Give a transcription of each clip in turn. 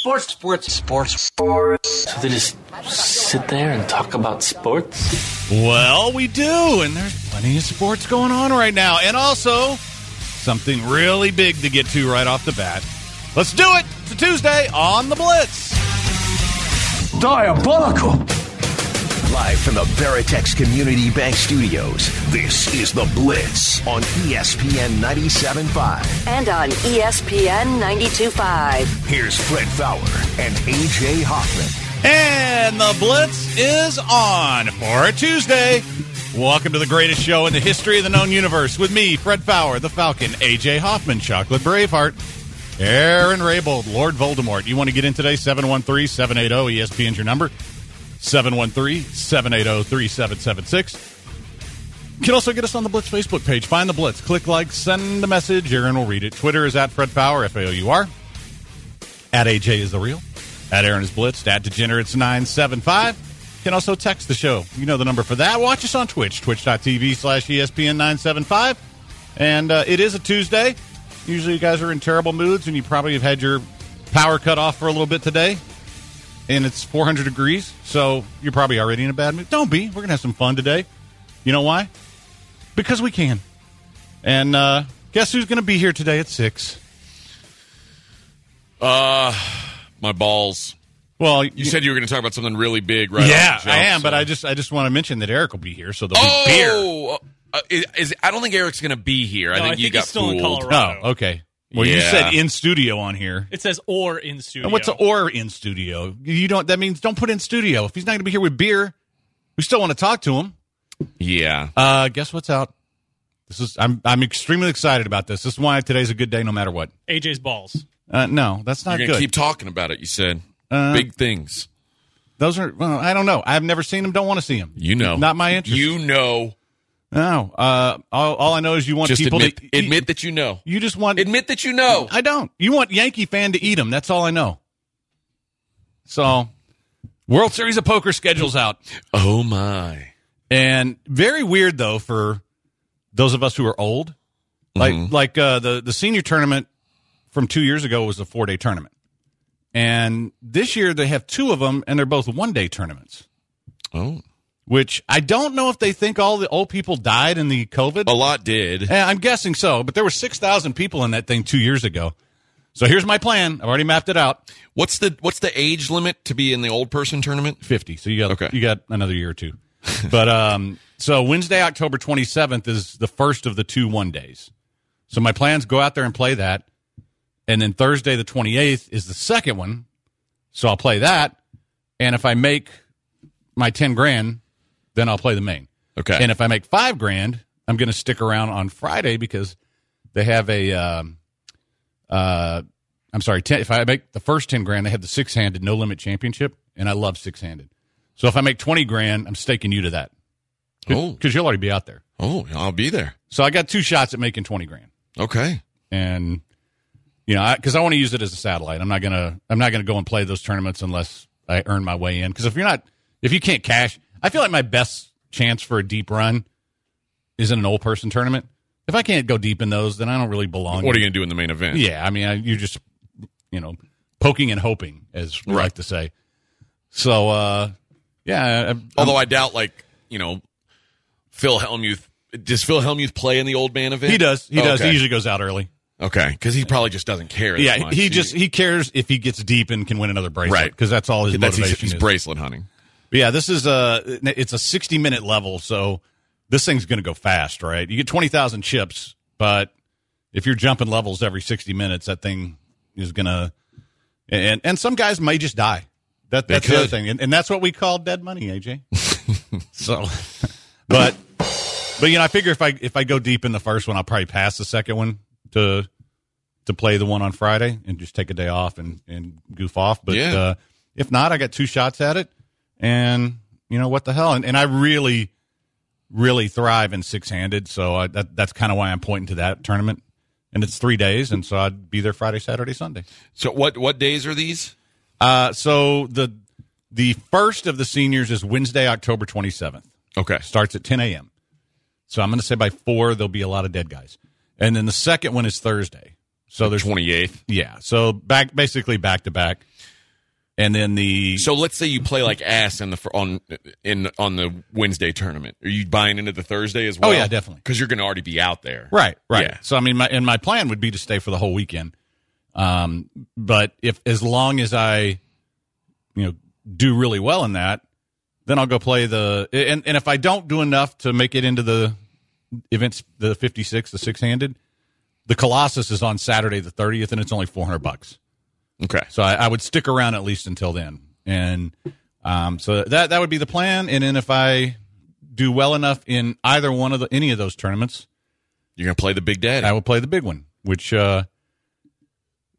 Sports, sports, sports, sports. So they just sit there and talk about sports? Well, we do, and there's plenty of sports going on right now. And also, something really big to get to right off the bat. Let's do it! It's a Tuesday on the Blitz. Diabolical. Live from the Veritex Community Bank Studios, this is The Blitz on ESPN 97.5. and on ESPN 92.5. Here's Fred Faour and AJ Hoffman. And the Blitz is on for a Tuesday. Welcome to the greatest show in the history of the known universe with me, Fred Faour, the Falcon, AJ Hoffman, Chocolate Braveheart, Aaron Raybold, Lord Voldemort. You want to get in today? 713 780 ESPN's your number. 713 780 3776. You can also get us on the Blitz Facebook page. Find the Blitz. Click like, send a message. Aaron will read it. Twitter is at Fred Faour, F A O U R. At AJ is the real. At Aaron is Blitzed. At Degenerates 975. You can also text the show. You know the number for that. Watch us on Twitch, twitch.tv slash E ESPN 975. And uh, it is a Tuesday. Usually you guys are in terrible moods and you probably have had your power cut off for a little bit today. And it's 400 degrees, so you're probably already in a bad mood. Don't be. We're going to have some fun today. You know why? Because we can. And uh, guess who's going to be here today at 6? Uh, my balls. Well, You said you were going to talk about something really big, right? yeah, jump, I am, but I just I just want to mention that Eric will be here, so there'll be beer. Oh, uh, is, is- I don't think Eric's going to be here. I think I you think got he's still in. Colorado. Oh, okay. Well, you Yeah. said in studio on here. It says or in studio. And what's a or in studio? You don't. That means don't put in studio. If he's not going to be here with beer, we still want to talk to him. Yeah. Uh, guess what's out? This is. I'm. I'm extremely excited about this. This is why today's a good day, no matter what. AJ's balls? Uh, no, that's not You're not going to good. keep talking about it, you said. Uh, big things. Those are. Well, I don't know. I've never seen him. Don't want to see him. You know. Not my interest. You know. No. Uh, all, all I know is you want Just people admit, to admit that you know. You just want Admit that you know. I don't. You want Yankee fan to eat them. That's all I know. So, World Series of Poker schedules out. Oh, my. And very weird though for those of us who are old. Like Mm-hmm. like uh, the the senior tournament from 2 years ago was a 4-day tournament. And this year they have two of them and they're both one-day tournaments. Oh. Which I don't know if they think all the old people died in the COVID. A lot did. Yeah, I'm guessing so, but there were 6,000 people in that thing 2 years ago. So here's my plan. I've already mapped it out. What's the what's the age limit to be in the old person tournament? 50. So you got Okay. you got another year or two. but um so Wednesday, October 27th is the first of the two one days. So my plans go out there and play that. And then Thursday the 28th is the second one. So I'll play that. And if I make my 10 grand, then I'll play the main. Okay. And if I make 5 grand, I'm going to stick around on Friday because they have a um uh I'm sorry, 10, if I make the first 10 grand, they have the six-handed no limit championship and I love six-handed. So if I make 20 grand, I'm staking you to that. Oh. Cuz you'll already be out there. Oh, I'll be there. So I got two shots at making 20 grand. Okay. And you know, cuz I, want to use it as a satellite. I'm not going to I'm not to go and play those tournaments unless I earn my way in cuz if you're not if you can't cash, I feel like my best chance for a deep run is in an old person tournament. If I can't go deep in those, then I don't really belong. What are you going to do in the main event? Yeah, I mean, I, you're just, you know, poking and hoping, as we Right. like to say. So, uh, yeah. I- Although I doubt, like you know, Phil Hellmuth. Does Phil Hellmuth play in the old man event? he does. He Oh, does. okay. He usually goes out early. Okay, because he probably just doesn't care. that Yeah, much. he just he cares if he gets deep and can win another bracelet, Right. Because that's all his that's he's, motivation he's is. bracelet hunting. But yeah, this is a it's a 60 minute level, so this thing's going to go fast, right? You get 20,000 chips, but if you're jumping levels every 60 minutes, that thing is going to and and some guys may just die. That that's the other thing, and, and that's what we call dead money, AJ. so, but but you know, I figure if I if I go deep in the first one, I'll probably pass the second one to to play the one on Friday and just take a day off and and goof off. But Yeah. uh, if not, I got two shots at it, and you know what the hell, and, and I really really thrive in six handed, so I, that that's kind of why I'm pointing to that tournament. And it's three days, and so I'd be there Friday, Saturday, Sunday. So what what days are these? Uh, so the the first of the seniors is Wednesday, October 27th. Okay. Starts at 10 a.m. So I'm going to say by four there'll be a lot of dead guys, and then the second one is Thursday. So there's twenty eighth. yeah. So back basically back to back, and then the So let's say you play like ass in the on in on the Wednesday tournament. Are you buying into the Thursday as well? Oh, yeah, definitely. Because you're going to already be out there. Right, right. Yeah. So I mean, my and my plan would be to stay for the whole weekend. Um, but if as long as I, you know, do really well in that, then I'll go play the and and if I don't do enough to make it into the events, the fifty six, the six handed, the Colossus is on Saturday the thirtieth, and it's only four hundred bucks. Okay. So I, I would stick around at least until then, and um, so that that would be the plan. And then if I do well enough in either one of the any of those tournaments, You're going to play the Big Daddy. I will play the big one, which uh,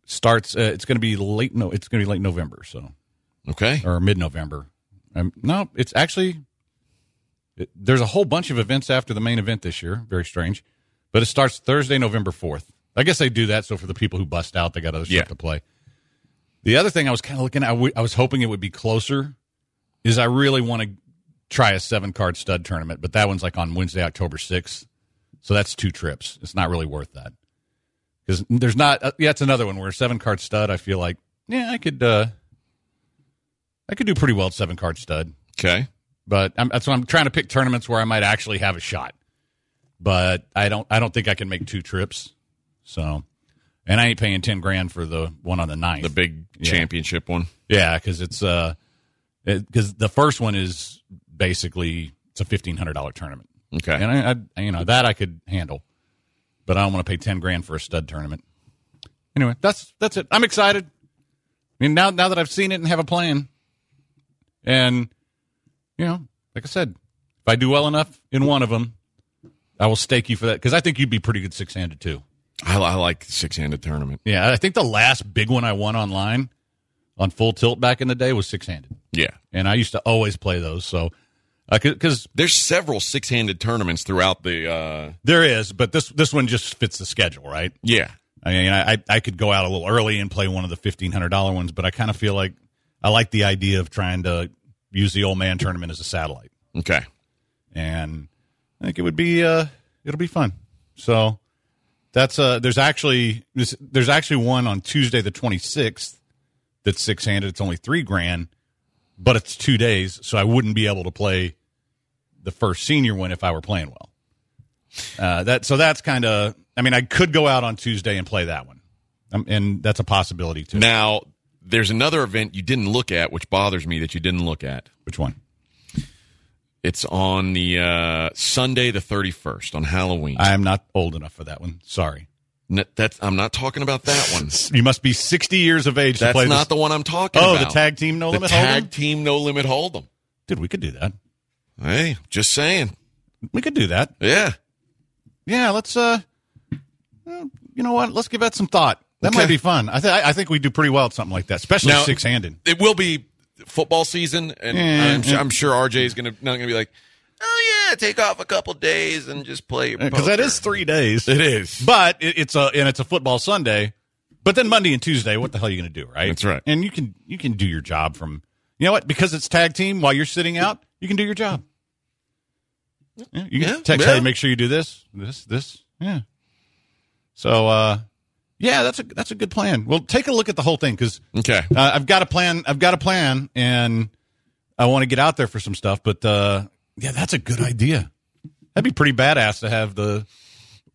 starts. Uh, it's going to be late. No, it's going to be late November, so okay. or mid November. Um, no, it's actually it, there's a whole bunch of events after the main event this year. Very strange, but it starts Thursday, November fourth. I guess they do that so for the people who bust out, they got other stuff Yeah. to play. The other thing I was kind of looking at, I w- I was hoping it would be closer, is I really want to try a seven card stud tournament, but that one's like on Wednesday, October 6th. So that's two trips. It's not really worth that. Because there's not, uh, yeah, it's another one where seven card stud, I feel like, yeah, I could, uh, I could do pretty well at seven card stud. Okay. But I'm, that's what I'm trying to pick tournaments where I might actually have a shot. But I don't, I don't think I can make two trips. So, and I ain't paying 10 grand for the one on the ninth. The big Yeah. championship one. Yeah, because it's uh, because the first one is basically it's a fifteen hundred dollar tournament, Okay. and I, I, you know, that I could handle, but I don't want to pay ten grand for a stud tournament. Anyway, that's that's it. I'm excited. I mean, now now that I've seen it and have a plan, and you know, like I said, if I do well enough in one of them, I will stake you for that because I think you'd be pretty good six handed too. I, I like six handed tournament. Yeah, I think the last big one I won online on full tilt back in the day was six handed. Yeah. and I used to always play those. So, because There's several six handed tournaments throughout the. uh there is, but this this one just fits the schedule, right? Yeah. I mean, I I could go out a little early and play one of the fifteen hundred dollar ones, but I kind of feel like I like the idea of trying to use the old man tournament as a satellite, Okay. and I think it would be uh it'll be fun. So that's uh there's actually there's, actually one on Tuesday the twenty sixth that's six handed. It's only three grand, but it's two days, so I wouldn't be able to play the first senior one if I were playing well. Uh, that so that's kind of. I mean, I could go out on Tuesday and play that one, um, and that's a possibility too. Now, there's another event you didn't look at, which bothers me that you didn't look at. Which one? It's on the uh, Sunday, the 31st, on Halloween. I am not old enough for that one. Sorry. N- that's, I'm not talking about that one. You must be sixty years of age to play. That's not this. the one I'm talking about. Oh, about. the tag team no the limit tag hold'em? team no limit hold'em. Dude, we could do that. Hey, just saying. We could do that. Yeah. Yeah, let's. uh well, You know what? Let's give that some thought. That Okay. might be fun. I, th- I think we do pretty well at something like that, especially Now- six handed. It will be football season, and Yeah, I'm, sure. I'm sure RJ is gonna not gonna be like, oh yeah, take off a couple days and just play Because that is three days. It is. But it, it's a and it's a football Sunday. But then Monday and Tuesday, what the hell are you going to do, right? That's right. And you can you can do your job from you know what because it's tag team while you're sitting out, you can do your job. Yeah, you can Yeah, text, yeah. hey, make sure you do this, this, this. Yeah. So, uh, yeah, that's a that's a good plan. Well, take a look at the whole thing because Okay. uh, I've got a plan. I've got a plan, and I want to get out there for some stuff. But uh, yeah, that's a good idea. That'd be pretty badass to have the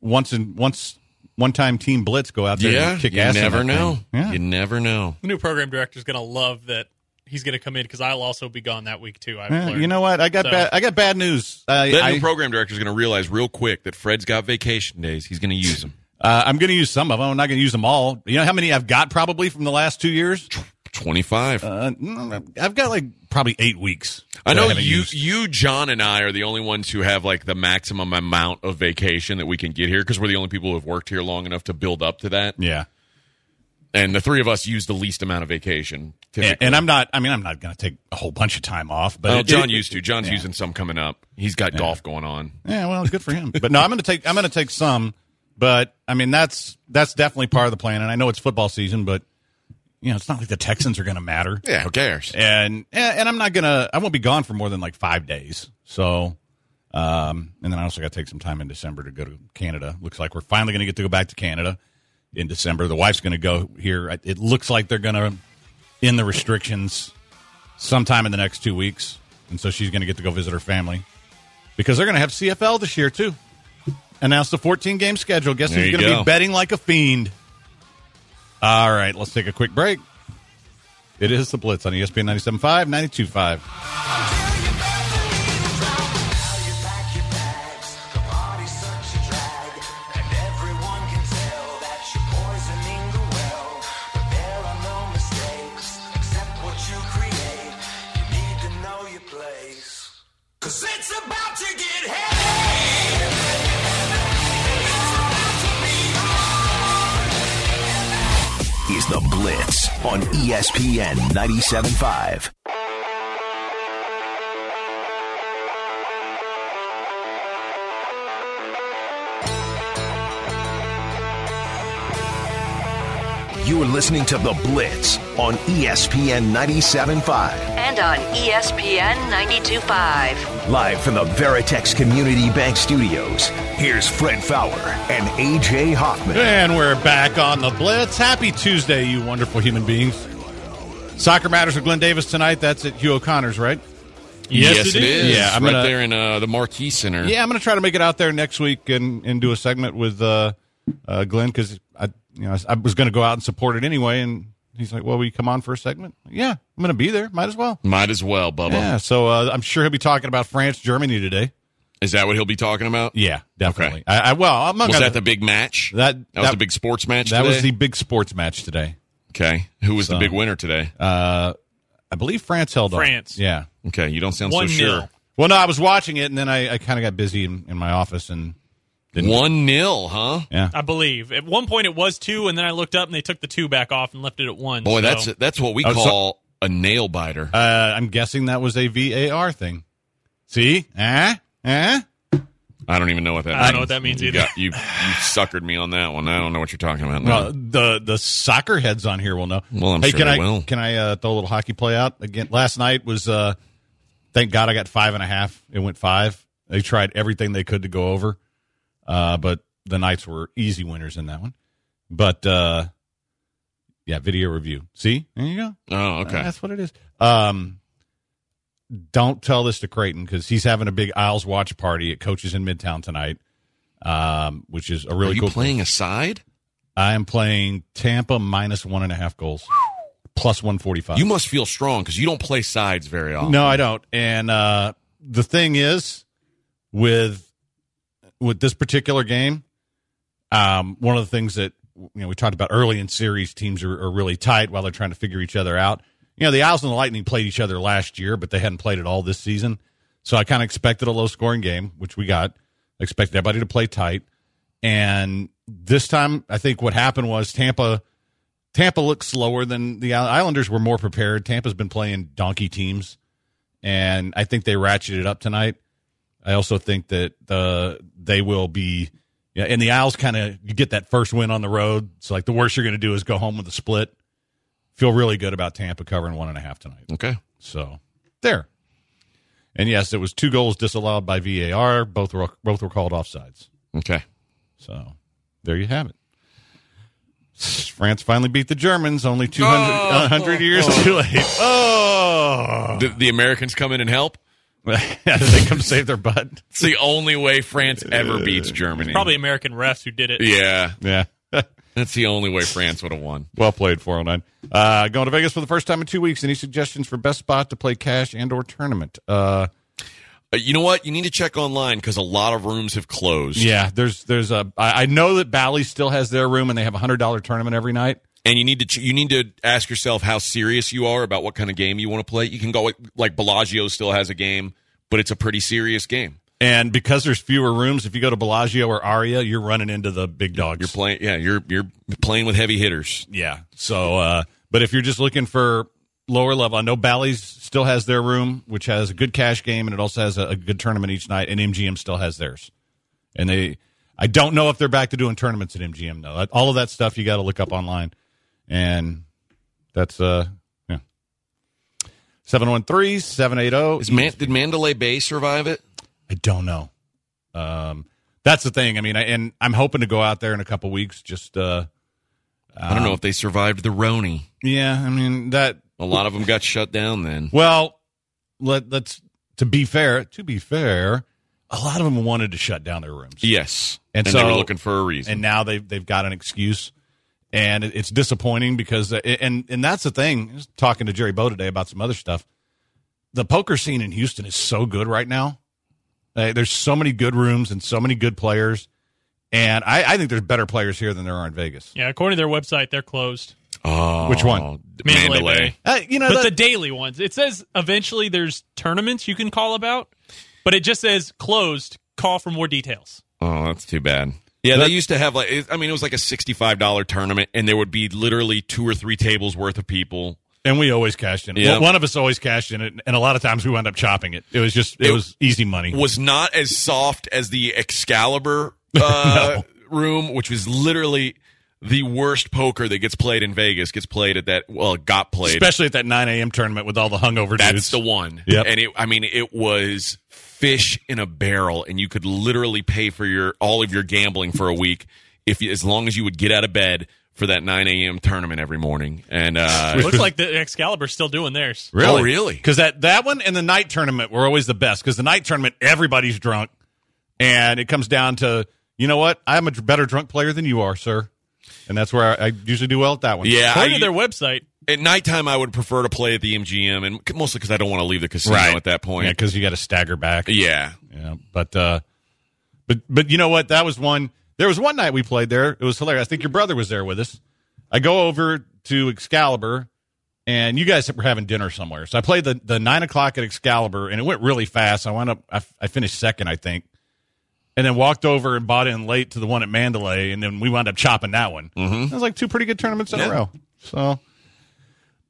once and once one time team blitz go out there Yeah. and kick you ass. in never know. Yeah. You never know. The new program director is going to love that he's going to come in because I'll also be gone that week too. I've Yeah, you know what? I got So- bad. I got bad news. I, That I, new program director is going to realize real quick that Fred's got vacation days. He's going to use them. Uh, I'm going to use some of them. I'm not going to use them all. You know how many I've got probably from the last two years? 25. Uh, mm, I've got like probably eight weeks. I know haven't you, used. you, John, and I are the only ones who have like the maximum amount of vacation that we can get here because we're the only people who have worked here long enough to build up to that. Yeah. And the three of us use the least amount of vacation. And, and I'm not. I mean, I'm not going to take a whole bunch of time off. But Well, it- John it- used to. John's yeah. using some coming up. He's got golf going on. Yeah, well, it's good for him. but no, I'm going to take. I'm going to take some. But I mean, that's that's definitely part of the plan. And I know it's football season, but you know, it's not like the Texans are going to matter. Yeah, who cares? And and I'm not gonna. I won't be gone for more than like five days. So, um, and then I also got to take some time in December to go to Canada. Looks like we're finally going to get to go back to Canada. in December. The wife's going to go here. It looks like they're going to end the restrictions sometime in the next two weeks, and so she's going to get to go visit her family because they're going to have CFL this year too. Announce the 14 game schedule. Guess There who's going to go. be betting like a fiend? All right, let's take a quick break. It is the Blitz on ESPN 97.5, 92.5. the Blitz on ESPN 97.5. You are listening to The Blitz on ESPN 97.5. And on ESPN 92.5. Live from the Veritex Community Bank Studios, here's Fred Faour and AJ Hoffman. And we're back on the Blitz. Happy Tuesday, you wonderful human beings. Soccer Matters with Glenn Davis tonight. That's at Hugh O'Connor's, right? Yes, it is. Yeah, I'm right gonna- there in uh, the Marquee Center. Yeah, I'm going to try to make it out there next week and, and do a segment with uh, uh, Glenn because I, you know, I was going to go out and support it anyway. And he's like, "Well, will you come on for a segment?" Yeah, I'm going to be there. Might as well. Might as well, Bubba. Yeah. So uh, I'm sure he'll be talking about France, Germany today. Is that what he'll be talking about? Yeah, definitely. I, I well, I'm not Was gonna, that the big match? that That was the big sports match That today? was the big sports match today. Okay. Who was So- the big winner today? Uh, I believe France held on. France. Yeah. Okay, you don't sound One so sure. Well, no, I was watching it, and then I, I kind of got busy in, in my office, and didn't. One nil, huh? Yeah. I believe. At one point it was two, and then I looked up and they took the two back off and left it at one. Boy, so- that's that's what we Oh, so- call a nail biter. Uh, I'm guessing that was a VAR thing. See? Eh? Eh? I don't even know what that I means. don't know what that means you either. Got, you, you suckered me on that one. I don't know what you're talking about. now. Well, the the soccer heads on here will know. Well, I'm hey, sure can they I will. can I uh, throw a little hockey play out again? Last night was uh, thank God I got five and a half. It went five. They tried everything they could to go over, uh, but the Knights were easy winners in that one. But uh, yeah, video review. See, there you go. oh, okay. That's what it is. Um, don't tell this to Creighton because he's having a big Isles watch party at Coaches in Midtown tonight, um, which is a really Are you cool. playing a side? I am playing Tampa minus one and a half goals, plus one forty five. You must feel strong because you don't play sides very often. No, I don't. And uh, the thing is, with with this particular game, um, one of the things that you know we talked about early in series, teams are, are really tight while they're trying to figure each other out. You know, the Isles and the Lightning played each other last year, but they hadn't played it all this season. So I kind of expected a low scoring game, which we got. I expected everybody to play tight. And this time, I think what happened was Tampa Tampa looked slower than the Islanders were more prepared. Tampa's been playing donkey teams, and I think they ratcheted up tonight. I also think that the they will be, yeah, and the Isles kind of you get that first win on the road. So like the worst you're going to do is go home with a split. Feel really good about Tampa covering one and a half tonight. Okay. So there. And yes, it was two goals disallowed by VAR. Both were both were called offsides. Okay. So there you have it. France finally beat the Germans only 200 100 years oh! too late. Oh. The, the Americans come in and help. they come save their butt. It's the only way France ever beats Germany. probably American refs who did it. Yeah. Yeah. That's the only way France would have won. well played, 409. Uh, going to Vegas for the first time in two weeks. Any suggestions for best spot to play cash and or tournament? Uh, Uh, you know what? You need to check online because a lot of rooms have closed. yeah, there's there's a. I, I know that Bally still has their room and they have a hundred dollar tournament every night. And you need to ch- you need to ask yourself how serious you are about what kind of game you want to play. You can go like, like Bellagio still has a game, but it's a pretty serious game. And because there's fewer rooms, if you go to Bellagio or Aria, you're running into the big dogs. You're playing, yeah, you're you're playing with heavy hitters. Yeah. So, uh, but if you're just looking for lower level, I know Bally's still has their room, which has a good cash game, and it also has a, a good tournament each night, and MGM still has theirs. And they, I don't know if they're back to doing tournaments at MGM though. All of that stuff you got to look up online, and that's uh, yeah. 713-780. Is Man- did Mandalay Bay survive it? I don't know. Um, that's the thing. I mean, I, and I'm hoping to go out there in a couple weeks. Just uh, I don't know if they survived the Roni. Yeah, I mean that. A lot of them got shut down then. Well, let let's to be fair. To be fair, a lot of them wanted to shut down their rooms. Yes, And and, so- they were looking for a reason. and now they've they've got an excuse, and it's disappointing because uh, and and that's the thing. I was talking to Jerry Bow today about some other stuff. The poker scene in Houston is so good right now. Uh, there's so many good rooms and so many good players, and I, I think there's better players here than there are in Vegas. Yeah, according to their website, they're closed. oh, Which one? Mandalay Mandalay. Uh, you know, But that- the daily ones, it says eventually there's tournaments you can call about, but it just says closed. Call for more details. Oh, that's too bad. Yeah, they used to have like I mean, it was like a sixty-five dollar tournament, and there would be literally two or three tables worth of people. and we always cashed in. it. Yeah. One of us always cashed in it, and a lot of times we wound up chopping it. It was just it, It was easy money. Was not as soft as the Excalibur uh, room, which was literally the worst poker that gets played in Vegas. Gets played at that. Well, it got played. Especially at that 9 a.m. tournament with all the hungover That's dudes. the one. Yep. And it, I mean, it was fish in a barrel, and you could literally pay for your all of your gambling for a week if you, as long as you would get out of bed for that 9 a.m. tournament every morning. And uh, Looks like the Excalibur's still doing theirs. Oh, really? Because that, that one and the night tournament were always the best. Because the night tournament, everybody's drunk. And it comes down to, you know what? I'm a better drunk player than you are, sir. And that's where I, I usually do well at that one. yeah, According I, to their website, at nighttime I would prefer to play at the MGM, and mostly because I don't want to leave the casino at that point. Yeah, point. because you got to stagger back. Yeah, Yeah, but uh, but but you know what? That was one. There was one night we played there. It was hilarious. I think your brother was there with us. I go over to Excalibur, and you guys were having dinner somewhere. So I played the the nine o'clock at Excalibur, and it went really fast. I wound up. I, I finished second, I think, and then walked over and bought in late to the one at Mandalay, and then we wound up chopping that one. Mm-hmm. It was like two pretty good tournaments in a row. So.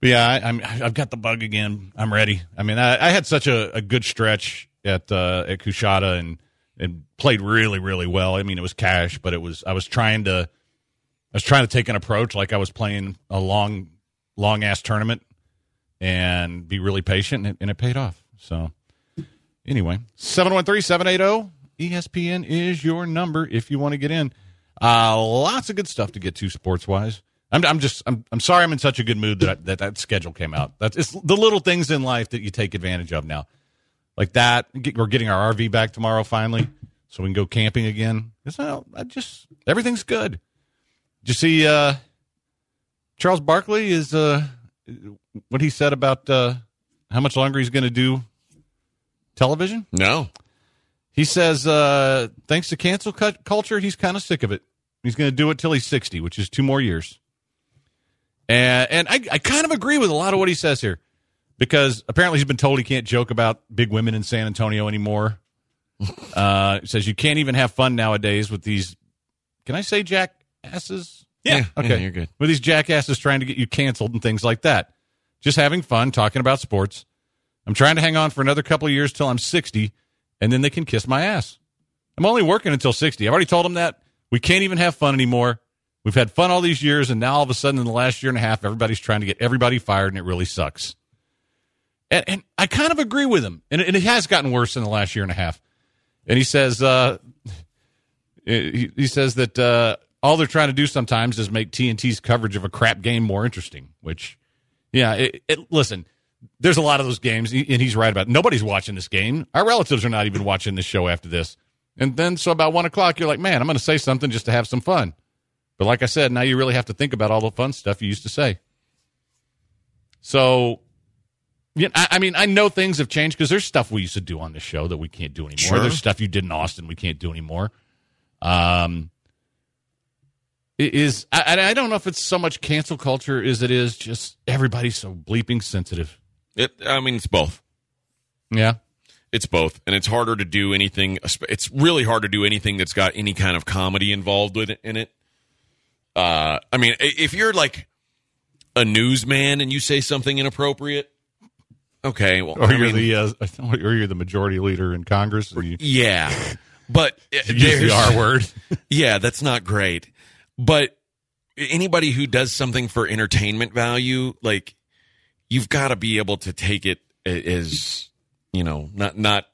But yeah, I, I'm. I've got the bug again. I'm ready. I mean, I, I had such a, a good stretch at uh, at Kushada and and played really really well. I mean, it was cash, but it was I was trying to I was trying to take an approach like I was playing a long long ass tournament and be really patient, and it, and it paid off. So anyway, 713-780 ESPN is your number if you want to get in. Uh, lots of good stuff to get to sports wise. I'm, I'm just I'm, I'm sorry I'm in such a good mood that I, that that schedule came out. That's it's the little things in life that you take advantage of now, like that. We're getting our RV back tomorrow finally, so we can go camping again. It's not, I just everything's good. Did you see uh, Charles Barkley is uh, what he said about uh, how much longer he's going to do television? no, He says, uh, thanks to cancel cu- culture, he's kind of sick of it. He's going to do it till he's 60, which is two more years. And, and I, I kind of agree with a lot of what he says here because apparently he's been told he can't joke about big women in San Antonio anymore. Uh, he says you can't even have fun nowadays with these, can I say jackasses? yeah, Okay. yeah, you're good. With these jackasses trying to get you canceled and things like that. Just having fun, talking about sports. I'm trying to hang on for another couple of years till I'm 60, and then they can kiss my ass. I'm only working until 60. I've already told them that. We can't even have fun anymore. We've had fun all these years, and now all of a sudden, in the last year and a half, everybody's trying to get everybody fired, and it really sucks. And, and I kind of agree with him. And it, and it has gotten worse in the last year and a half. And he says, uh, he, he says that uh, all they're trying to do sometimes is make TNT's coverage of a crap game more interesting. Which, yeah, it, it, listen, there's a lot of those games, and he's right about. It. Nobody's watching this game. Our relatives are not even watching this show after this. And then, so about one o'clock, you're like, man, I'm going to say something just to have some fun. But like I said, now you really have to think about all the fun stuff you used to say. So, yeah, I, I mean, I know things have changed because there's stuff we used to do on this show that we can't do anymore. Sure. There's stuff you did in Austin we can't do anymore. Um, it is I, I don't know if it's so much cancel culture as it is just everybody's so bleeping sensitive. It, I mean, it's both. Yeah, It's both, and it's harder to do anything. It's really hard to do anything that's got any kind of comedy involved with it in it. Uh, I mean, if you're like a newsman and you say something inappropriate, okay, well, or I you're mean, the uh, or you're the majority leader in Congress. You yeah, but uh, use the R word. Yeah, that's not great. But anybody who does something for entertainment value, like you've got to be able to take it as you know, not not.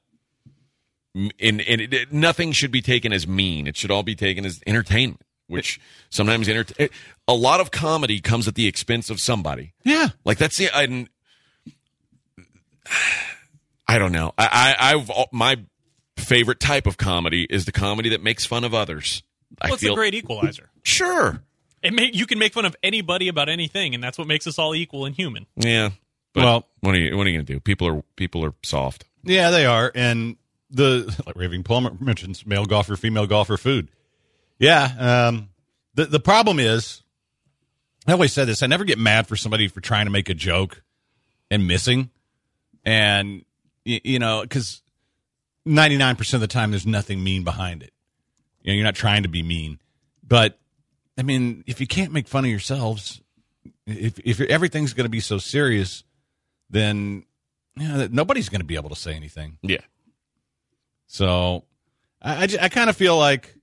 In, in it, nothing should be taken as mean. It should all be taken as entertainment. which sometimes enter- eh, a lot of comedy comes at the expense of somebody. Yeah. Like that's the I, I don't know. I, I I've my favorite type of comedy is the comedy that makes fun of others. I Well, it's feel a great equalizer. sure. It make, you can make fun of anybody about anything, and that's what makes us all equal and human. Yeah. But Well- what are you what are you gonna do? People are people are soft. Yeah, they are. And the like Raving Plumber mentions male golfer, female golfer, food. Yeah. Um, the the problem is, I always said this. I never get mad for somebody for trying to make a joke and missing, and you, you know, because ninety nine percent of the time there's nothing mean behind it. You know, you're not trying to be mean, but I mean, if you can't make fun of yourselves, if if everything's going to be so serious, then you know, nobody's going to be able to say anything. Yeah. So I, I, I kind of feel like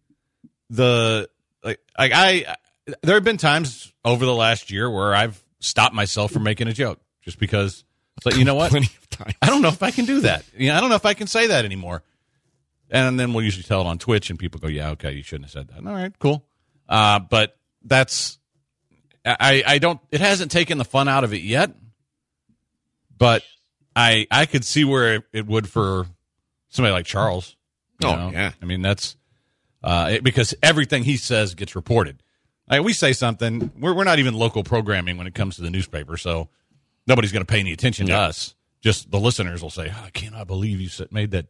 the like, like I there have been times over the last year where I've stopped myself from making a joke just because it's like you know what. I don't know if I can do that. You know, I don't know if I can say that anymore. And then we'll usually tell it on Twitch, and people go, "Yeah, okay, you shouldn't have said that." All right, cool. Uh, but that's I I don't. It hasn't taken the fun out of it yet, but I I could see where it, it would for somebody like Charles. Oh, know? yeah. I mean that's uh, it, because everything he says gets reported. Like we say something, we're we're not even local programming when it comes to the newspaper, so nobody's going to pay any attention to us. Just the listeners will say, oh, "I cannot believe you said, made that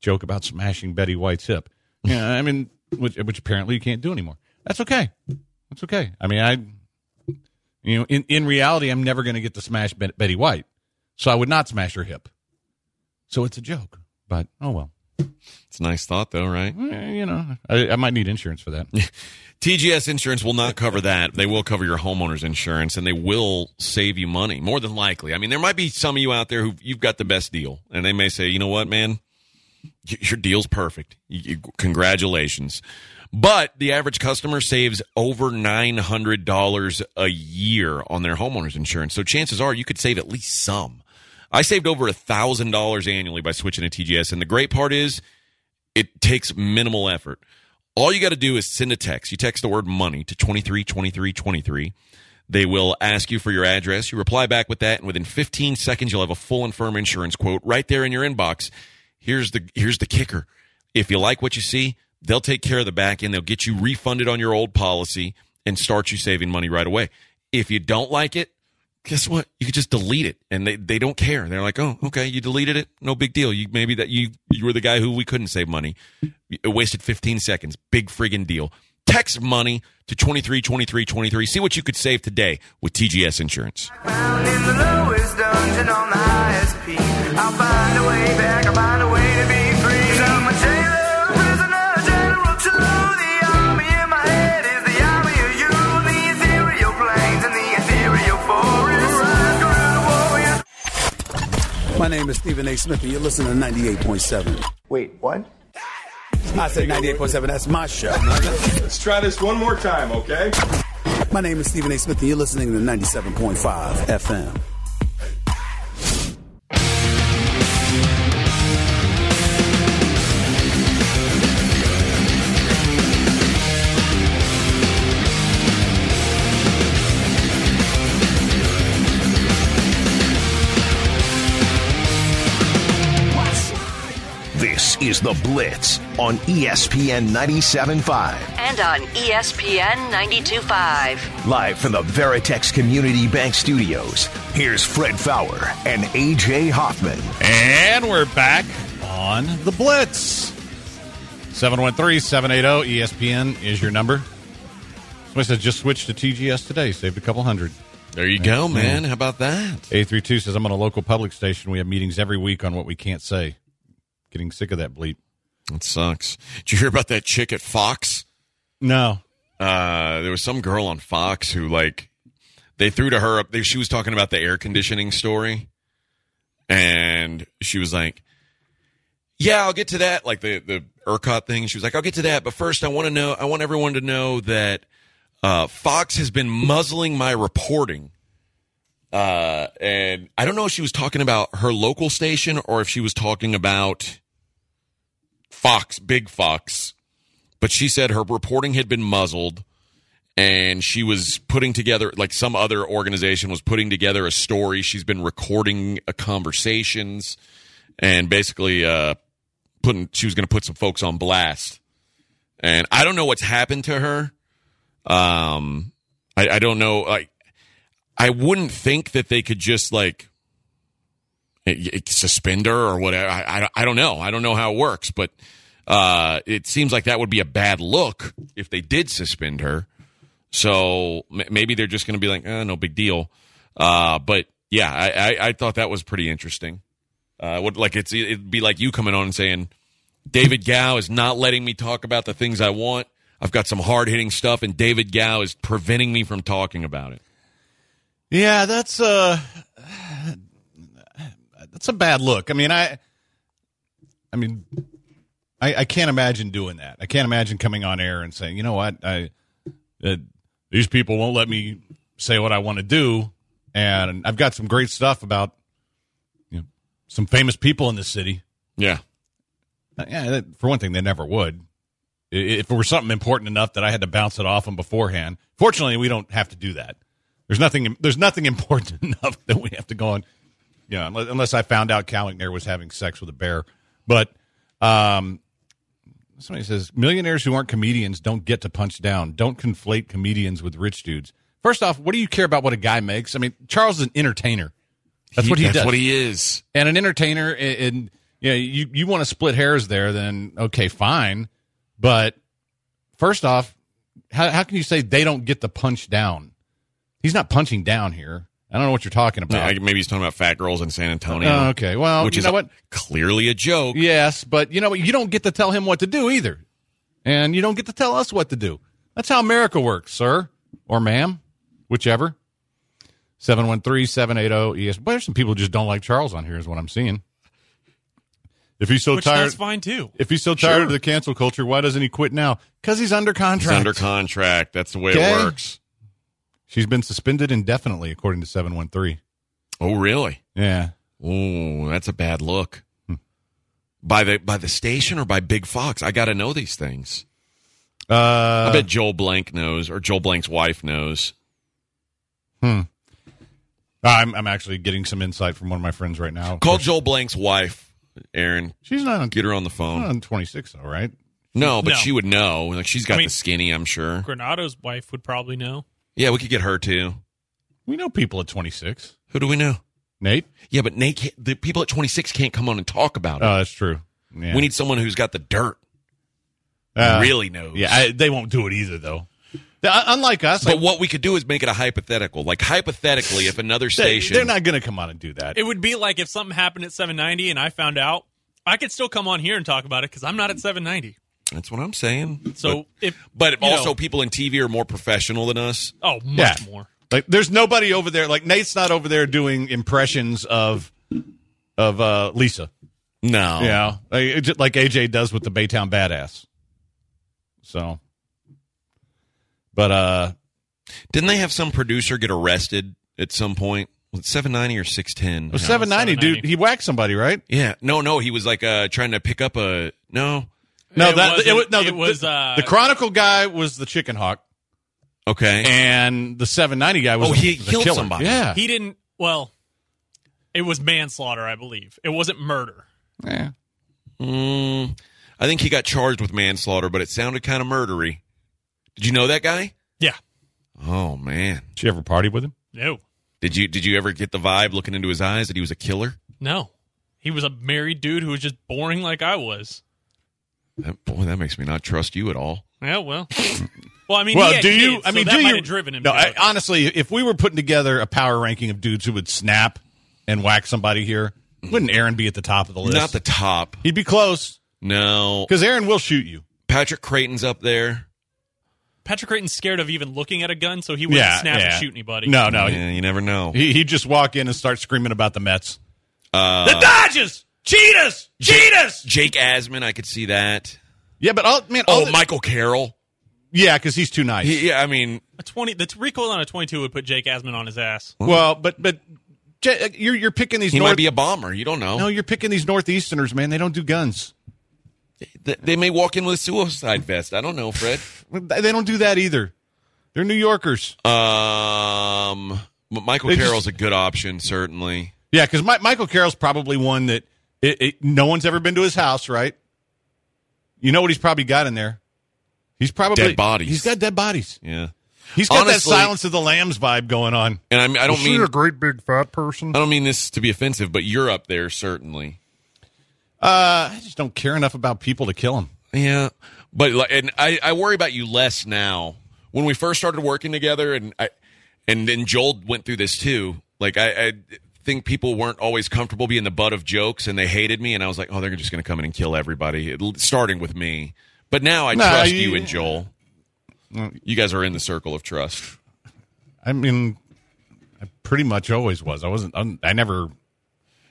joke about smashing Betty White's hip." Yeah, I mean, which, which apparently you can't do anymore. That's okay. That's okay. I mean, I, you know, in in reality, I'm never going to get to smash Betty White, so I would not smash her hip. So it's a joke, but oh well. It's a nice thought though, right? You know, I, I might need insurance for that. TGS insurance will not cover that. They will cover your homeowner's insurance and they will save you money, more than likely. I mean, there might be some of you out there who you've got the best deal and they may say, you know what, man, your deal's perfect. You- you- congratulations. But the average customer saves over $900 a year on their homeowner's insurance. So chances are you could save at least some. I saved over $1,000 annually by switching to TGS. And the great part is it takes minimal effort. All you got to do is send a text. You text the word money to 232323. They will ask you for your address. You reply back with that, and within 15 seconds, you'll have a full and firm insurance quote right there in your inbox. Here's the here's the kicker. If you like what you see, they'll take care of the back end. They'll get you refunded on your old policy and start you saving money right away. If you don't like it, guess what? You could just delete it, and they, they don't care. They're like, oh, okay, you deleted it, no big deal. You maybe that you you were the guy who we couldn't save money. You wasted 15 seconds, big friggin' deal. Text money to 232323. See what you could save today with TGS Insurance. In the lowest dungeon on the highest peak. I'll find a way back, I'll find My name is Stephen A. Smith, and you're listening to 98.7. Wait, what? I said 98.7. That's my show. Let's try this one more time, okay? My name is Stephen A. Smith, and you're listening to 97.5 FM. Is The Blitz on ESPN 97.5. And on ESPN 92.5. Live from the Veritex Community Bank Studios, here's Fred Faour and AJ Hoffman. And we're back on the Blitz. 713 780 ESPN is your number. Somebody says just switched to TGS today, saved a couple hundred. There you go, man. How about that? 832 says, I'm on a local public station. We have meetings every week on what we can't say. Getting sick of that bleep. That sucks. Did you hear about that chick at Fox? No. Uh, there was some girl on Fox who like they threw to her up. They, she was talking about the air conditioning story, and she was like, "Yeah, I'll get to that." Like the the ERCOT thing. She was like, "I'll get to that," but first, I want to know. I want everyone to know that uh, Fox has been muzzling my reporting. Uh, and I don't know if she was talking about her local station or if she was talking about Fox, Big Fox. But she said her reporting had been muzzled and she was putting together like some other organization was putting together a story. She's been recording uh, conversations and basically uh putting she was going to put some folks on blast. And i don't know what's happened to her. Um i, I don't know like i wouldn't think that they could just like suspend her or whatever I, I, I don't know i don't know how it works but uh it seems like that would be a bad look if they did suspend her so m- maybe they're just going to be like, eh, no big deal. Uh, but yeah, I, I, I thought that was pretty interesting. Uh, would like it's it'd be like you coming on and saying, David Gow is not letting me talk about the things I want. I've got some hard hitting stuff, and David Gow is preventing me from talking about it. Yeah, that's uh that's a bad look. I mean, I I mean I, I can't imagine doing that. I can't imagine coming on air and saying, you know what, I uh, these people won't let me say what I want to do, and I've got some great stuff about you know some famous people in the city. Yeah, Uh, Yeah, that- for one thing, they never would. If it were something important enough that I had to bounce it off them beforehand, fortunately, we don't have to do that. There's nothing. There's nothing important enough that we have to go on. Yeah, unless, unless I found out Cal McNair was having sex with a bear. But um, somebody says millionaires who aren't comedians don't get to punch down. Don't conflate comedians with rich dudes. First off, what do you care about what a guy makes? I mean, Charles is an entertainer. That's what he that's does what he is. and an entertainer and, and yeah you, you want to split hairs there then okay fine but first off how, how can you say they don't get the punch down he's not punching down here i don't know what you're talking about I- maybe he's talking about fat girls in San Antonio. Oh, okay well which you is know what clearly a joke. yes but you know what you don't get to tell him what to do either and you don't get to tell us what to do that's how america works sir or ma'am whichever 713-780 es but there's some people who just don't like charles on here is what i'm seeing if he's so Which tired that's fine too. If he's so tired Sure. of the cancel culture, why doesn't he quit now? Because he's under He's contract. under contract. That's the way Okay. it works. She's been suspended indefinitely, according to 713. Oh, really? Yeah. Oh, that's a bad look. Hmm. By the by the station or by Big Fox? I got to know these things. Uh, I bet Joel Blank knows, or Joel Blank's wife knows. I'm, I'm actually getting some insight from one of my friends right now. Call Joel Blank's wife, Aaron. She's not on, Get her on the phone. not on 26, though, right? No, but No. she would know. Like she's got I mean- the skinny. I'm sure. Granado's wife would probably know. Yeah, we could get her too. We know people at 26. Who do we know? Nate? Yeah, but Nate, can't, the people at 26 can't come on and talk about it. Oh, that's true. Yeah. We need someone who's got the dirt. Uh, really knows. Yeah, I, they won't do it either, though. They- unlike us, But like, what we could do is make it a hypothetical. Like hypothetically, if another they, station, they're not going to come on and do that. It would be like if something happened at 790 and I found out, I could still come on here and talk about it because I'm not at 790. That's what I'm saying. So if, but, but also know- people in TV are more professional than us. oh, much Yeah. more. Like, there's nobody over there. Like, Nate's not over there doing impressions of of uh, Lisa. No, You know, like, like AJ does with the Baytown Badass. So, but uh, Didn't they have some producer get arrested at some point? Was 790 or six ten? Seven ninety, dude. He whacked somebody, right? Yeah. No, no. He was like uh, trying to pick up a. No. No, It that it was no. it the, was, the, uh, the Chronicle guy was the chicken hawk, Okay. and the 790 guy was Oh, he the killed killer. somebody. Yeah, He didn't, well, it was manslaughter, I believe. It wasn't murder. yeah. Mm, I think he got charged with manslaughter, but it sounded kind of murdery. Did you know that guy? Yeah. Oh man. Did you ever party with him? No. Did you did you ever get the vibe looking into his eyes that he was a killer? No. He was a married dude who was just boring like I was. That, boy, that makes me not trust you at all. Yeah, well. well, I mean, well, he had do you? I mean, so do might you? driven him? no, I, honestly, if we were putting together a power ranking of dudes who would snap and whack somebody here, wouldn't Aaron be at the top of the list? Not the top. He'd be close No. because Aaron will shoot you. Patrick Creighton's up there. Patrick Creighton's scared of even looking at a gun, so he wouldn't Yeah, snap yeah. and shoot anybody. No, no. Yeah, you never know. He, he'd just walk in and start screaming about the Mets. Uh, the Dodgers! Cheat us! Cheat us! Jake Asman, I could see that. Yeah, but all, man, all Oh, the- Michael Carroll. yeah, because he's too nice. He, yeah, I mean, A 20, the recoil on a 22 would put Jake Asman on his ass. well, but but J- you're you're picking these. he north- might be a bomber. You don't know. no, you're picking these northeasterners, man. They don't do guns. Th- They may walk in with a suicide vest. I don't know, Fred. They don't do that either. They're New Yorkers. Um, Michael They just- Carroll's a good option, certainly. Yeah, because Michael Carroll's probably one that it, it, no one's ever been to his house, right? You know what he's probably got in there? He's probably Dead bodies. He's got dead bodies. Yeah, He's got Honestly- that Silence of the Lambs vibe going on. and I, mean, I don't Is mean a great big fat person. I don't mean this to be offensive, but you're up there certainly. Uh, I just don't care enough about people to kill him. Yeah, but like, and I, I worry about you less now. When we first started working together, and I, and then Joel went through this too. Like I, I think people weren't always comfortable being the butt of jokes, and they hated me. And I was like, oh, they're just going to come in and kill everybody, starting with me. But now I No, trust you- you and Joel. You guys are in the circle of trust. I mean, I pretty much always was. I wasn't. I'm, never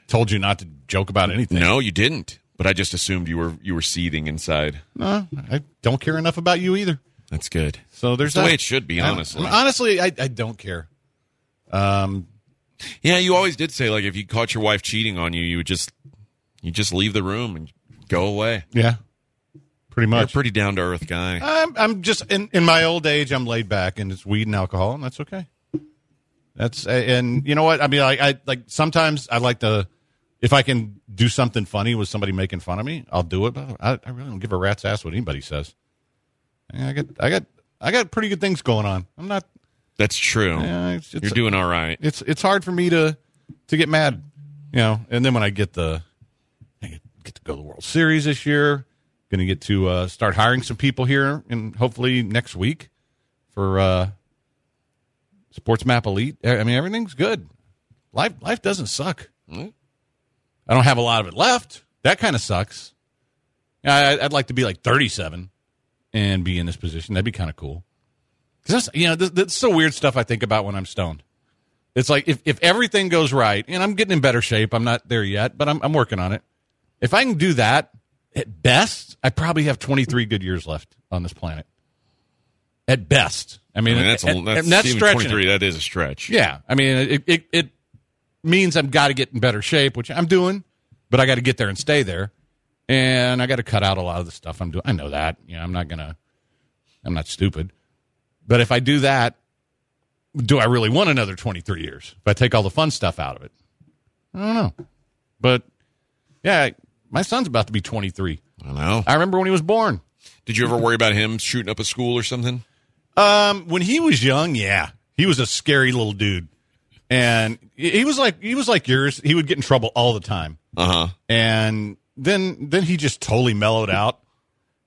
told you not to joke about anything. No, you didn't. But I just assumed you were you were seething inside. No, I don't care enough about you either. That's good. So there's That's the that. way it should be, I- honestly. honestly, I, I don't care. Um, Yeah, you always did say like if you caught your wife cheating on you, you would just you just leave the room and go away. yeah, pretty much. You're a pretty down to earth guy. I'm, I'm just in, in my old age. I'm laid back, and it's weed and alcohol, and that's okay. That's and you know what I mean. Like I like sometimes I like to if I can do something funny with somebody making fun of me, I'll do it. But I, I really don't give a rat's ass what anybody says. I got I got I got pretty good things going on. I'm not. That's true. Yeah, it's, it's, You're doing all right. it's it's hard for me to to get mad, you know. And then when I get the I get, get to go to the World Series this year, going to get to uh, start hiring some people here, and hopefully next week for uh, Sports Map Elite. I mean, everything's good. Life life doesn't suck. Mm. I don't have a lot of it left. That kind of sucks. I, I'd like to be like 37 and be in this position. That'd be kind of cool. Because that's you know th- that's so weird stuff I think about when I'm stoned. It's like if, if everything goes right, and I'm getting in better shape. I'm not there yet, but I'm I'm working on it. If I can do that, at best, I probably have 23 good years left on this planet. At best, I mean, I mean, that's, at- a, that's, that's even stretching. 23. it. That is a stretch. Yeah, I mean, it it, it means I've got to get in better shape, which I'm doing, but I got to get there and stay there, and I got to cut out a lot of the stuff I'm doing. I know that. You know, I'm not gonna. I'm not stupid, but if I do that, do I really want another 23 years? If I take all the fun stuff out of it, I don't know. But yeah, my son's about to be 23. I know. I remember when he was born. Did you ever worry about him shooting up a school or something? Um, when he was young, yeah, he was a scary little dude, and he was like he was like yours. He would get in trouble all the time, Uh huh. and then then he just totally mellowed out.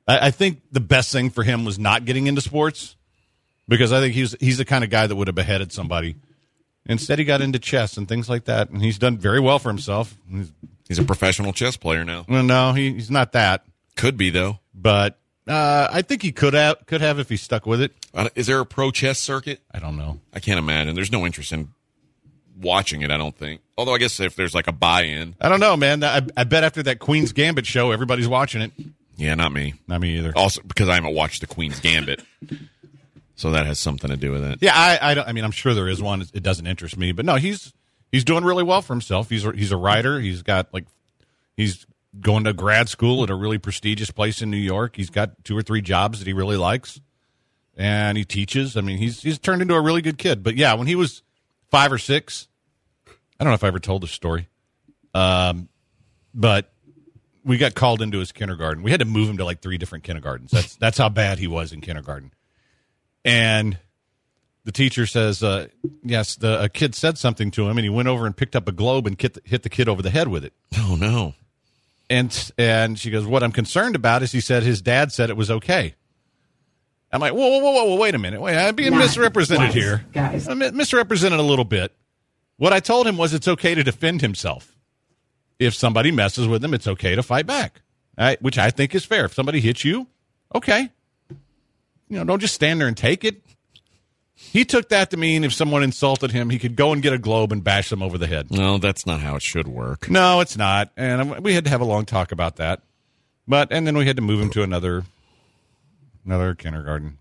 I, I think the best thing for him was not getting into sports because I think he's he's the kind of guy that would have beheaded somebody. Instead, he got into chess and things like that, and he's done very well for himself. He's, He's a professional chess player now. well, no, he, he's not that, Could be though. but uh, I think he could have could have if he stuck with it. Uh, Is there a pro chess circuit? I don't know. I can't imagine. There's no interest in watching it. I don't think. Although I guess if there's like a buy-in, I don't know, man. I, I bet after that Queen's Gambit show, everybody's watching it. yeah, not me. Not me either. Also because I haven't watched the Queen's Gambit, so that has something to do with it. Yeah, I, I, don't, I mean, I'm sure there is one. It doesn't interest me, but no, he's he's doing really well for himself. He's a, he's a writer. He's got like he's going to grad school at a really prestigious place in New York. He's got two or three jobs that he really likes, and he teaches. I mean, he's he's turned into a really good kid. But yeah, when he was five or six, I don't know if I ever told this story, um, but we got called into his kindergarten. We had to move him to like three different kindergartens. That's that's how bad he was in kindergarten. And the teacher says, uh, "Yes, the a kid said something to him, and he went over and picked up a globe and hit the, hit the kid over the head with it." Oh no. And and she goes, "What I'm concerned about is he said his dad said it was okay." I'm like, "Whoa, whoa, whoa, whoa, whoa wait a minute, wait, I'm being misrepresented here, guys. I'm misrepresented a little bit." What I told him was it's okay to defend himself. If somebody messes with him, it's okay to fight back, All right, which I think is fair. If somebody hits you, okay, you know, don't just stand there and take it. He took that to mean if someone insulted him, he could go and get a globe and bash them over the head. No, that's not how it should work. No, it's not. And we had to have a long talk about that. But and then we had to move him to another another kindergarten.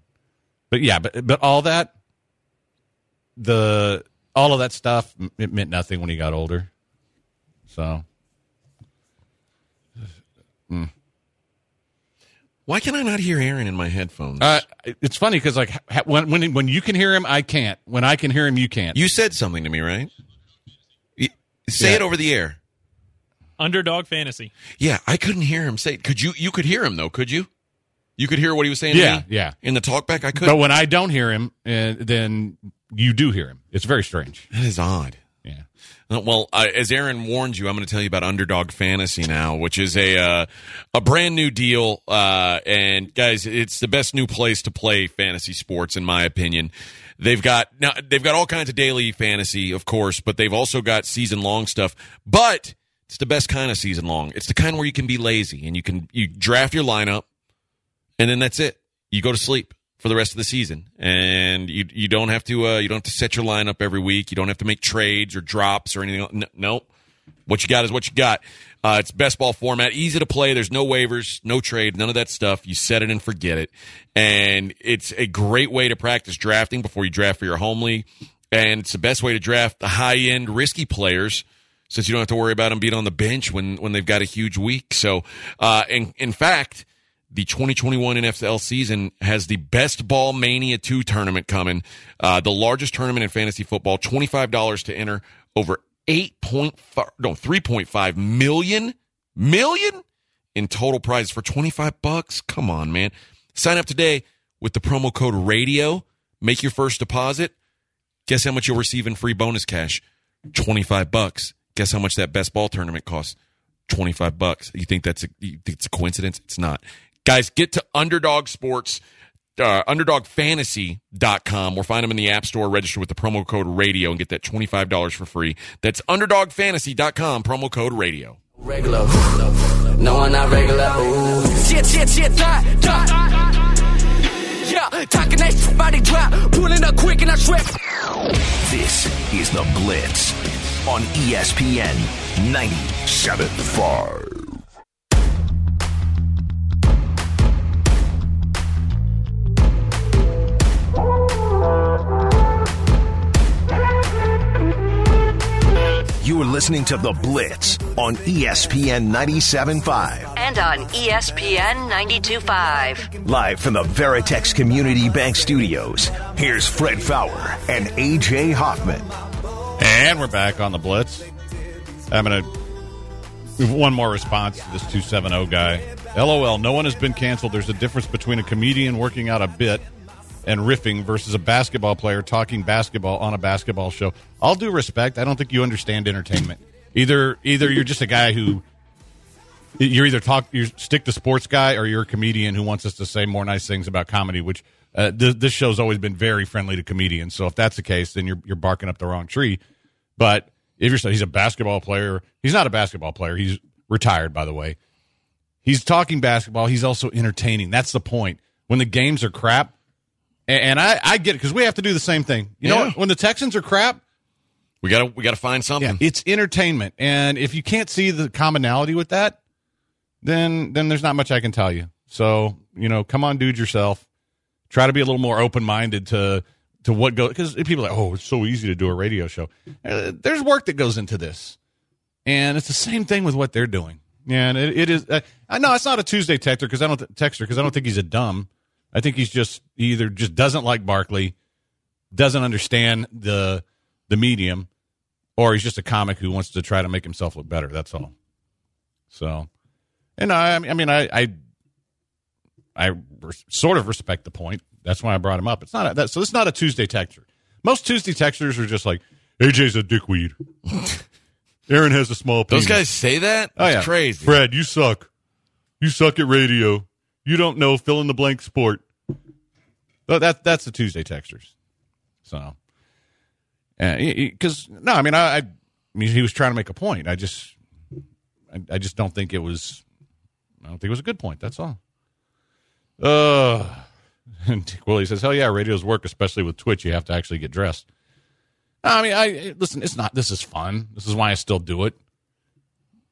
But yeah, but but all that the all of that stuff it meant nothing when he got older. So mm. Why can I not hear Aaron in my headphones? Uh, it's funny because like when when when you can hear him, I can't. When I can hear him, you can't. you said something to me, right? Say Yeah. it over the air. Underdog fantasy. Yeah, I couldn't hear him say. Could you? You could hear him though, could you? You could hear what he was saying. Yeah, to me? yeah. In the talkback, I could. but when I don't hear him, uh, then you do hear him. It's very strange. that is odd. Yeah. Well, as Aaron warned you, I'm going to tell you about Underdog Fantasy now, which is a uh, a brand new deal. Uh, and guys, it's the best new place to play fantasy sports, in my opinion. They've got now they've got all kinds of daily fantasy, of course, but they've also got season long stuff. But it's the best kind of season long. It's the kind where you can be lazy and you can you draft your lineup, and then that's it. You go to sleep for the rest of the season, and you you don't have to uh, you don't have to set your lineup every week. You don't have to make trades or drops or anything. No, nope. What you got is what you got. Uh, it's best ball format, easy to play. There's no waivers, no trade, none of that stuff. You set it and forget it, and it's a great way to practice drafting before you draft for your home league. And it's the best way to draft the high end risky players since you don't have to worry about them being on the bench when when they've got a huge week. So, uh, in in fact, the 2021 NFL season has the Best Ball Mania 2 tournament coming, uh, the largest tournament in fantasy football. Twenty five dollars to enter. Over eight point five, no, three point five million million in total prizes for twenty five bucks. Come on, man! Sign up today with the promo code Radio. Make your first deposit. Guess how much you'll receive in free bonus cash? 25 bucks. Guess how much that best ball tournament costs? 25 bucks. You think that's a, think it's a coincidence? It's not. Guys, get to Underdog Sports, uh, UnderdogFantasy.com or find them in the App Store, register with the promo code radio and get that $25 for free. That's UnderdogFantasy.com, promo code radio. Regular. No, I'm not regular. Ooh. Shit, shit, shit, dot, dot. Yeah, talking that shit, body drop. Pulling up quick and I trip. This is The Blitz on ESPN 97.5. You are listening to The Blitz on ESPN 97.5. And on ESPN 92.5. Live from the Veritex Community Bank Studios, here's Fred Faour and AJ Hoffman. And we're back on the Blitz. I'm going to one more response to this 270 guy. LOL, no one has been canceled. There's a difference between a comedian working out a bit and riffing versus a basketball player talking basketball on a basketball show. All due respect, I don't think you understand entertainment. Either either you're just a guy who you're either talk you stick to sports guy or you're a comedian who wants us to say more nice things about comedy, which uh, th- this show's always been very friendly to comedians. So if that's the case, then you're you're barking up the wrong tree. But if you're saying he's a basketball player, he's not a basketball player. He's retired, by the way. He's talking basketball. He's also entertaining. That's the point. When the games are crap, and, and I, I get it because we have to do the same thing. You know, what? when the Texans are crap, We got to we got to find something. it's entertainment. And if you can't see the commonality with that, then then there's not much I can tell you. So you know, come on, dude, yourself. Try to be a little more open minded to to what goes because people are like, oh, it's so easy to do a radio show. Uh, there's work that goes into this, and it's the same thing with what they're doing. Yeah, and it, it is. Uh, I know it's not a Tuesday texter because I don't th- texter because I don't think he's a dumb. I think he's just he either just doesn't like Barkley, doesn't understand the the medium, or he's just a comic who wants to try to make himself look better. That's all. So, and I, I mean, I, I, I res- sort of respect the point. That's why I brought him up. It's not a, that, so. It's not a Tuesday texter. Most Tuesday texters are just like AJ's a dickweed. Aaron has a small. Penis. Those guys say that? Oh yeah, crazy. Fred, you suck. You suck at radio. You don't know fill in the blank sport. But that that's the Tuesday texters. So, because no, I mean, I, I mean, he was trying to make a point. I just, I, I just don't think it was. I don't think it was a good point. That's all. Uh, and Dick Willie says, "Hell yeah, radios work, especially with Twitch. You have to actually get dressed." I mean, I listen. It's not. This is fun. This is why I still do it.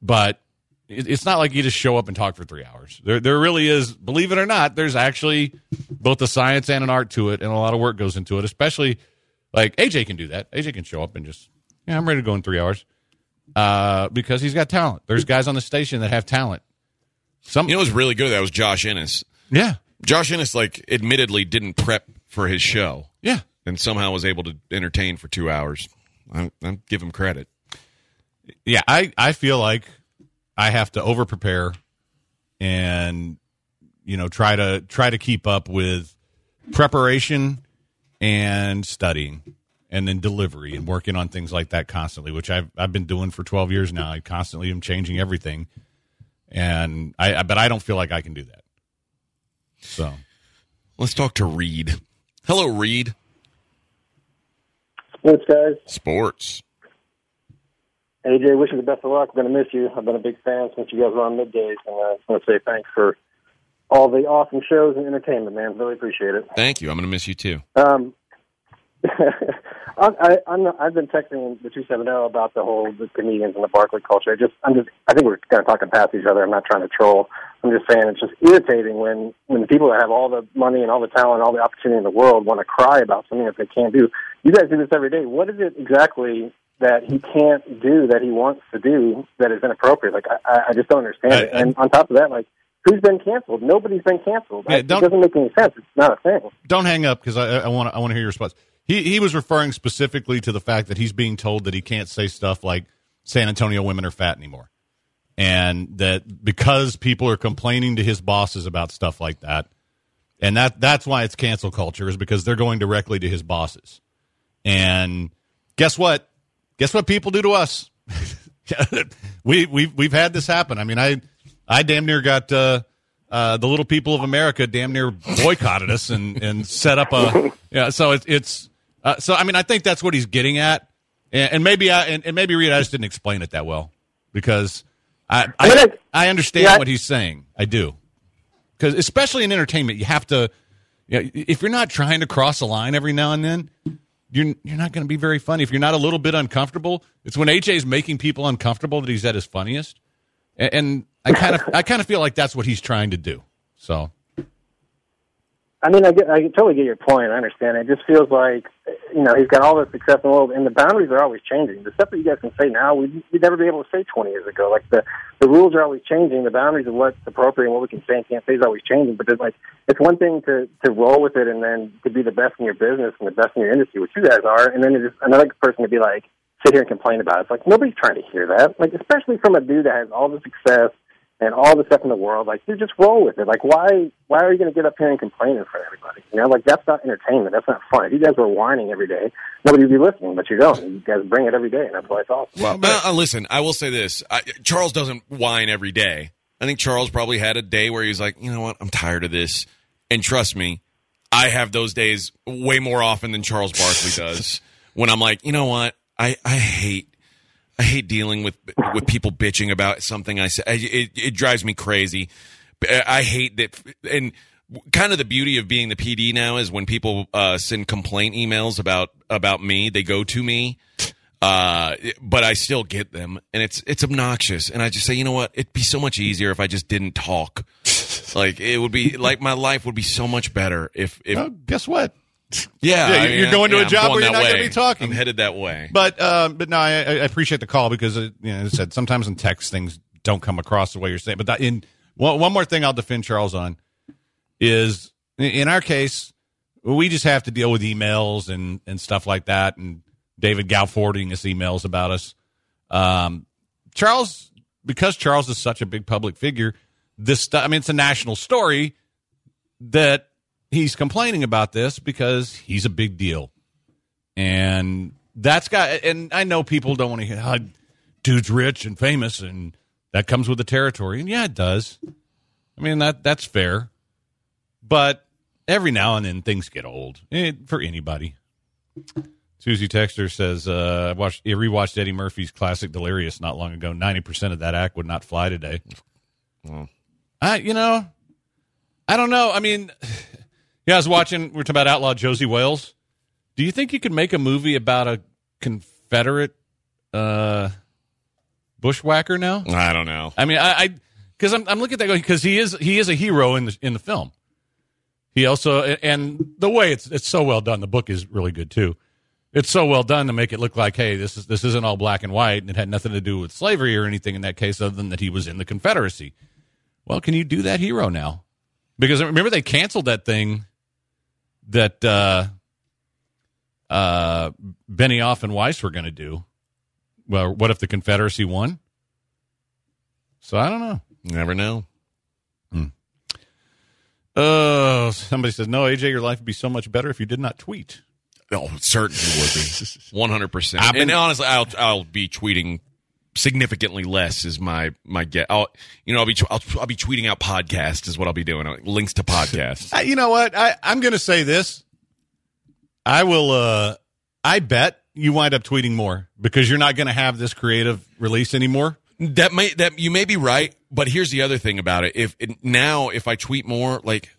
But it's not like you just show up and talk for three hours. There, there really is. Believe it or not, there's actually both a science and an art to it, and a lot of work goes into it. Especially like AJ can do that. AJ can show up and just, yeah, I'm ready to go in three hours, uh, because he's got talent. There's guys on the station that have talent. Some, You know who's really good that was Josh Innes. Yeah. Josh Innes, like, admittedly didn't prep for his show Yeah. and somehow was able to entertain for two hours. I, I give him credit. Yeah, I, I feel like I have to over prepare and you know try to try to keep up with preparation and studying and then delivery and working on things like that constantly, which I've I've been doing for twelve years now. I constantly am changing everything, and I I- but I don't feel like I can do that. So Let's talk to Reed. Hello, Reed. Sports guys. Sports. AJ, wish you the best of luck. I'm going to miss you. I've been a big fan since you guys were on middays, and I just want to say thanks for all the awesome shows and entertainment, man. Really appreciate it. Thank you. I'm going to miss you too. Um, I, I, I'm not, I've been texting the 270 about the whole the comedians and the Barkley culture. I just, I'm just, I think we're kind of talking past each other. I'm not trying to troll. I'm just saying it's just irritating when when the people that have all the money and all the talent, and all the opportunity in the world want to cry about something that they can't do. You guys do this every day. What is it exactly that he can't do that he wants to do that is inappropriate? Like I, I I just don't understand it. And on top of that, like. Who's been canceled? Nobody's been canceled. Yeah, it doesn't make any sense. It's not a thing. don't hang up because I want I want to hear your response. He he was referring specifically to the fact that he's being told that he can't say stuff like San Antonio women are fat anymore, and that because people are complaining to his bosses about stuff like that, and that that's why it's cancel culture is because they're going directly to his bosses. And guess what? Guess what people do to us? we we've we've had this happen. I mean, I I damn near got uh, uh, the little people of America damn near boycotted us and and set up a yeah. So it's it's uh, so I mean I think that's what he's getting at, and, and maybe I and, and maybe Reed I just didn't explain it that well because I I, I- I understand yeah, what he's saying. I do because especially in entertainment you have to you know, if you're not trying to cross a line every now and then you're you're not going to be very funny. If you're not a little bit uncomfortable it's when AJ's making people uncomfortable that he's at his funniest. And, and I kind of I kind of feel like that's what he's trying to do. So I mean, I get, I totally get your point. I understand. It just feels like, you know, he's got all the success in the world, and the boundaries are always changing. The stuff that you guys can say now, we'd, we'd never be able to say 20 years ago. Like the the rules are always changing. The boundaries of what's appropriate and what we can say and can't say is always changing. But it's like it's one thing to to roll with it and then to be the best in your business and the best in your industry, which you guys are, and then it's another person to be like sit here and complain about it. It's like nobody's trying to hear that. Like especially from a dude that has all the success and all the stuff in the world, like you just roll with it. Like why why are you going to get up here and complain in front of everybody? You know, like that's not entertainment. That's not fun. If you guys were whining every day, nobody would be listening. But you don't. You guys bring it every day, and that's why it's awesome. Well, uh, listen, I will say this: I, Charles doesn't whine every day. I think Charles probably had a day where he's like, you know what, I'm tired of this. And trust me, I have those days way more often than Charles Barkley does. when I'm like, you know what, I, I hate. I hate dealing with with people bitching about something I say. It, it drives me crazy. I hate that, and kind of the beauty of being the PD now is when people uh, send complaint emails about about me, they go to me. Uh, but I still get them, and it's it's obnoxious. And I just say, you know what? It'd be so much easier if I just didn't talk. like it would be like my life would be so much better if if Well, guess what yeah, Yeah, you're going to a I'm job going where you're not gonna be talking. I'm headed that way. But um, but no, I, I appreciate the call because it, you know, as I said sometimes in text things don't come across the way you're saying. But that, in one, one more thing, I'll defend Charles on is in our case we just have to deal with emails and and stuff like that, and David Gow forwarding us emails about us. Um, Charles, because Charles is such a big public figure, this stuff. I mean, it's a national story that he's complaining about this because he's a big deal. And that's got and i know people don't want to hear how dude's rich and famous and that comes with the territory. And yeah it does. I mean that that's fair. But every now and then things get old. Eh, for anybody. Susie texter says uh i watched I rewatched eddie murphy's classic delirious not long ago. 90% of that act would not fly today. I you know i don't know. I mean yeah i was watching we're talking about outlaw josey wales do you think you could make a movie about a Confederate uh, bushwhacker now? I don't know. I mean, I because I'm, I'm looking at that because he is he is a hero in the in the film. He also and the way it's it's so well done. The book is really good too. It's so well done to make it look like, hey, this is this isn't all black and white, and it had nothing to do with slavery or anything in that case, other than that he was in the Confederacy. Well, can you do that hero now? because remember they canceled that thing that uh, uh, Benioff and Weiss were going to do. Well, what if the Confederacy won? So I don't know. Never know. Oh, somebody says no, AJ. Your life would be so much better if you did not tweet. Oh, it certainly would be. One hundred percent. I've been- And honestly, I'll I'll be tweeting significantly less. Is my my get? I'll you know I'll be I'll, I'll be tweeting out podcasts is what I'll be doing. Links to podcasts. You know what? I, I'm going to say this. I will. uh I bet you wind up tweeting more because you're not going to have this creative release anymore. That may that you may be right, but here's the other thing about it. If it, now if I tweet more, like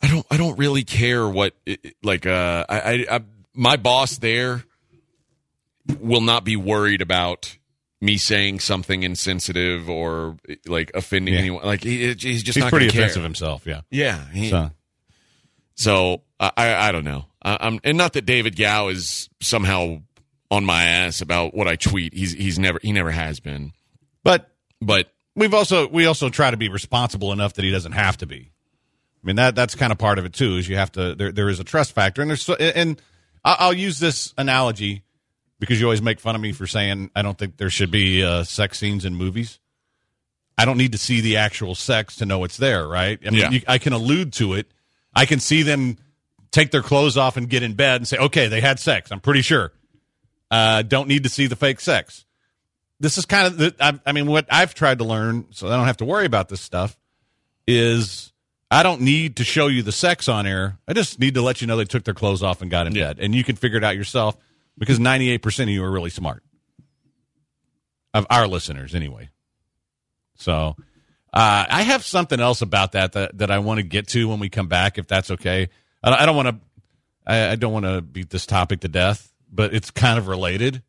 I don't I don't really care what it- like uh I, I, I my boss there will not be worried about me saying something insensitive or like offending Yeah. anyone. Like he, he's just He's not pretty gonna care. offensive himself. Yeah. Yeah, he- So So I, I don't know. I, I'm and not that David Gow is somehow on my ass about what I tweet. He's he's never he never has been. But But we've also we also try to be responsible enough that he doesn't have to be. I mean that that's kind of part of it too. Is you have to there there is a trust factor, and there's so- and I'll use this analogy because you always make fun of me for saying I don't think there should be uh, sex scenes in movies. I don't need to see the actual sex to know it's there, right? I mean, Yeah. you, I can allude to it. I can see them take their clothes off and get in bed and say, "Okay, they had sex." I'm pretty sure. Uh, don't need to see the fake sex this is kind of the, I, I mean what I've tried to learn so I don't have to worry about this stuff is I don't need to show you the sex on air. I just need to let you know they took their clothes off and got in bed, and you can figure it out yourself because ninety eight percent of you are really smart of our listeners anyway. So uh, I have something else about that that, that I want to get to when we come back, if that's okay. I don't- want to I, I don't want to beat this topic to death, but it's kind of related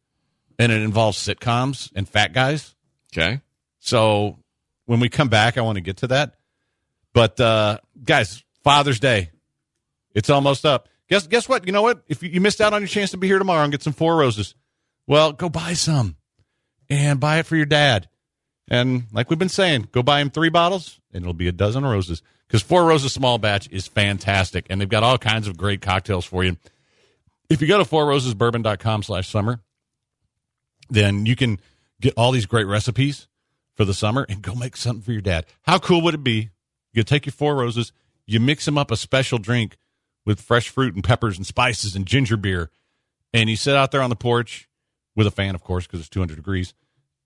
and it involves sitcoms and fat guys. okay. So when we come back, I want to get to that. But uh, guys, Father's Day, it's almost up. Guess guess what? You know what? If you, missed out on your chance to be here tomorrow and get some four roses, well, go buy some and buy it for your dad. And like we've been saying, go buy him three bottles and it'll be a dozen roses because Four Roses Small Batch is fantastic and they've got all kinds of great cocktails for you. If you go to fourrosesbourbon.com slash summer, then you can get all these great recipes for the summer and go make something for your dad. How cool would it be? You take your four roses, you mix them up a special drink with fresh fruit and peppers and spices and ginger beer, and you sit out there on the porch with a fan, of course, because it's 200 degrees,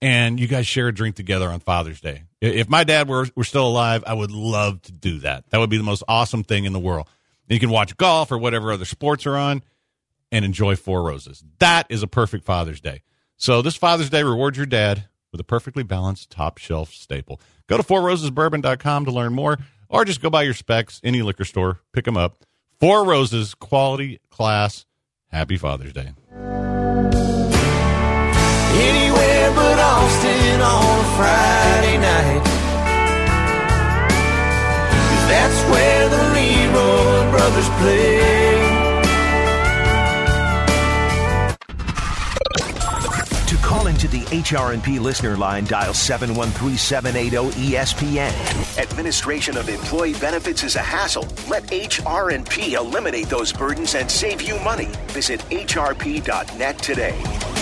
and you guys share a drink together on Father's Day. If my dad were, were still alive, I would love to do that. That would be the most awesome thing in the world. And you can watch golf or whatever other sports are on and enjoy Four Roses. That is a perfect Father's Day. So this Father's Day, reward your dad with a perfectly balanced top shelf staple. Go to fourrosesbourbon.com to learn more, or just go buy your specs, any liquor store, pick them up. Four Roses, quality, class. Happy Father's Day. Anywhere but Austin on a Friday night. that's where the LeRoi brothers play. Call into the HRNP listener line, dial 713-780-ESPN. Administration of employee benefits is a hassle. Let HRNP eliminate those burdens and save you money. Visit hrp.net today.